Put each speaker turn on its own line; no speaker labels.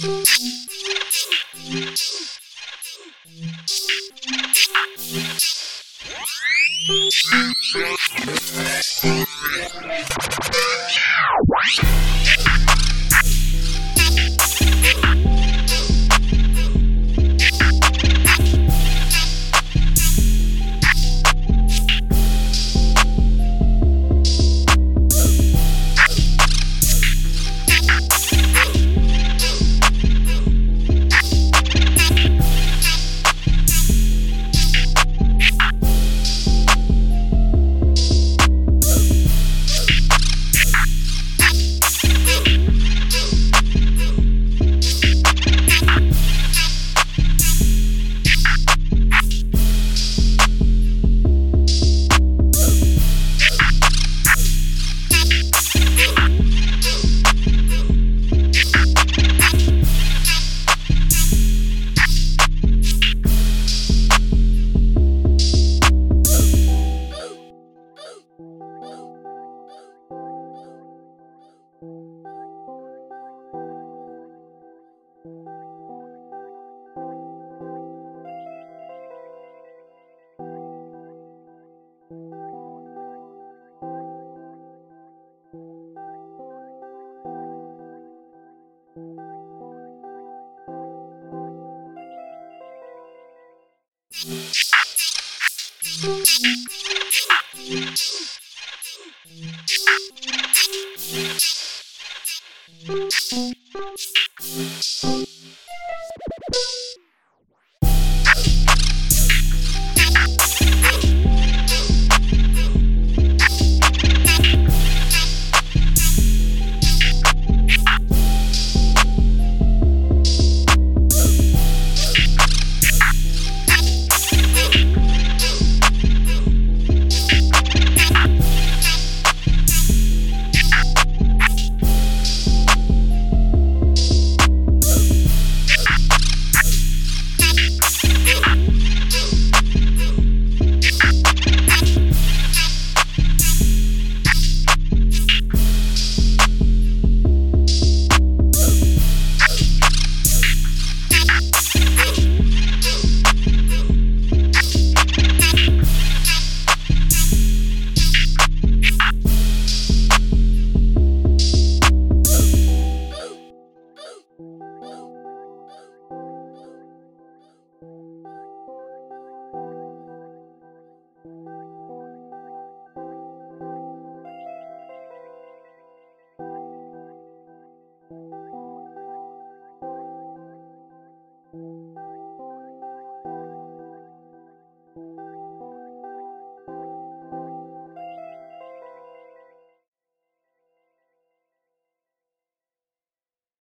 Wow. You